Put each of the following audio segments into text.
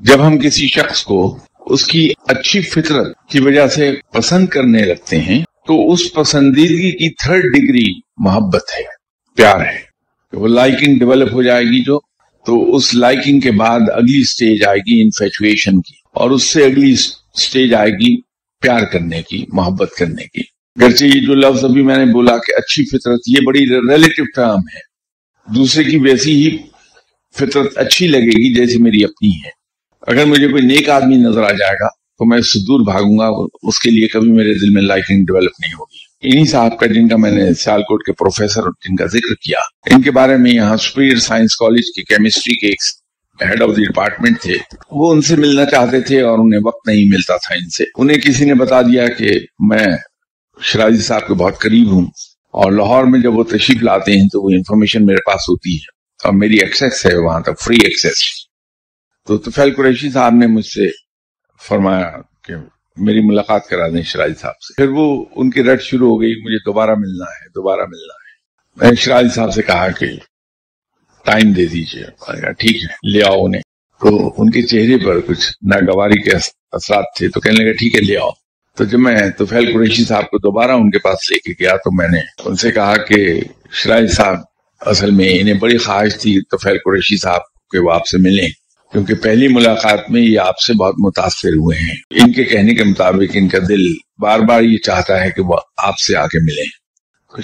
جب ہم کسی شخص کو اس کی اچھی فطرت کی وجہ سے پسند کرنے لگتے ہیں، تو اس پسندیدگی کی تھرڈ ڈگری محبت ہے، پیار ہے۔ وہ لائکنگ ڈیولپ ہو جائے گی جو، تو اس لائکنگ کے بعد اگلی سٹیج آئے گی انفیچویشن کی، اور اس سے اگلی سٹیج آئے گی پیار کرنے کی، محبت کرنے کی۔ گرچہ یہ جو لفظ ابھی میں نے بولا کہ اچھی فطرت، یہ بڑی ریلیٹو ٹرم ہے۔ دوسرے کی ویسی ہی فطرت اچھی لگے گی جیسی میری اپنی ہے۔ اگر مجھے کوئی نیک آدمی نظر آ جائے گا تو میں اس سے دور بھاگوں گا اس کے لیے کبھی میرے دل میں لائکنگ ڈیولپ نہیں ہوگی۔ انہی صاحب کا جن کا میں نے سیال کوٹ کے پروفیسر جن کا ذکر کیا، ان کے بارے میں یہاں سپیریئر سائنس کالج کی کیمسٹری کے ایک ہیڈ آف دی ڈپارٹمنٹ تھے۔ وہ ان سے ملنا چاہتے تھے اور انہیں وقت نہیں ملتا تھا ان سے۔ انہیں کسی نے بتا دیا کہ میں شرازی صاحب کے بہت قریب ہوں اور لاہور میں جب وہ تشریف لاتے ہیں تو وہ انفارمیشن میرے پاس ہوتی ہے۔ اور میری ایکسیس ہے وہاں تک فری ایکسیس تو توفیل قریشی صاحب نے مجھ سے فرمایا کہ میری ملاقات کرا دیں شراج صاحب سے۔ پھر وہ ان کی رٹ شروع ہو گئی، مجھے دوبارہ ملنا ہے، دوبارہ ملنا ہے۔ میں شراج صاحب سے کہا کہ ٹائم دے دیجیے ٹھیک ہے، لے آؤ انہیں۔ تو ان کے چہرے پر کچھ ناگواری کے اثرات تھے تو کہنے لگا ٹھیک ہے، لے آؤ۔ تو جب میں توفیل قریشی صاحب کو دوبارہ ان کے پاس لے کے گیا تو میں نے ان سے کہا کہ شراج صاحب، اصل میں انہیں بڑی خواہش تھی توفیل قریشی صاحب کہ وہ آپ سے ملیں۔ کیونکہ پہلی ملاقات میں یہ آپ سے بہت متاثر ہوئے ہیں۔ ان کے کہنے کے مطابق ان کا دل بار بار یہ چاہتا ہے کہ وہ آپ سے آ کے ملیں۔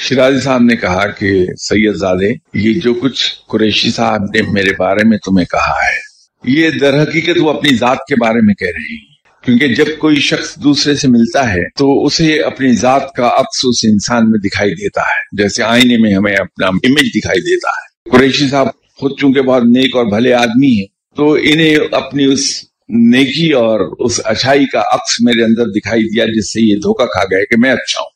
شرازی صاحب نے کہا کہ سید زادے، یہ جو کچھ قریشی صاحب نے میرے بارے میں تمہیں کہا ہے، یہ در حقیقت وہ اپنی ذات کے بارے میں کہہ رہے ہیں۔ کیونکہ جب کوئی شخص دوسرے سے ملتا ہے، تو اسے اپنی ذات کا عکس اس انسان میں دکھائی دیتا ہے۔ جیسے آئینے میں ہمیں اپنا امیج دکھائی دیتا ہے۔ قریشی صاحب خود چونکہ بہت نیک اور بھلے آدمی ہیں تو انہیں اپنی اس نیکی اور اس اچھائی کا عکس میرے اندر دکھائی دیا جس سے یہ دھوکہ کھا گئے کہ میں اچھا ہوں۔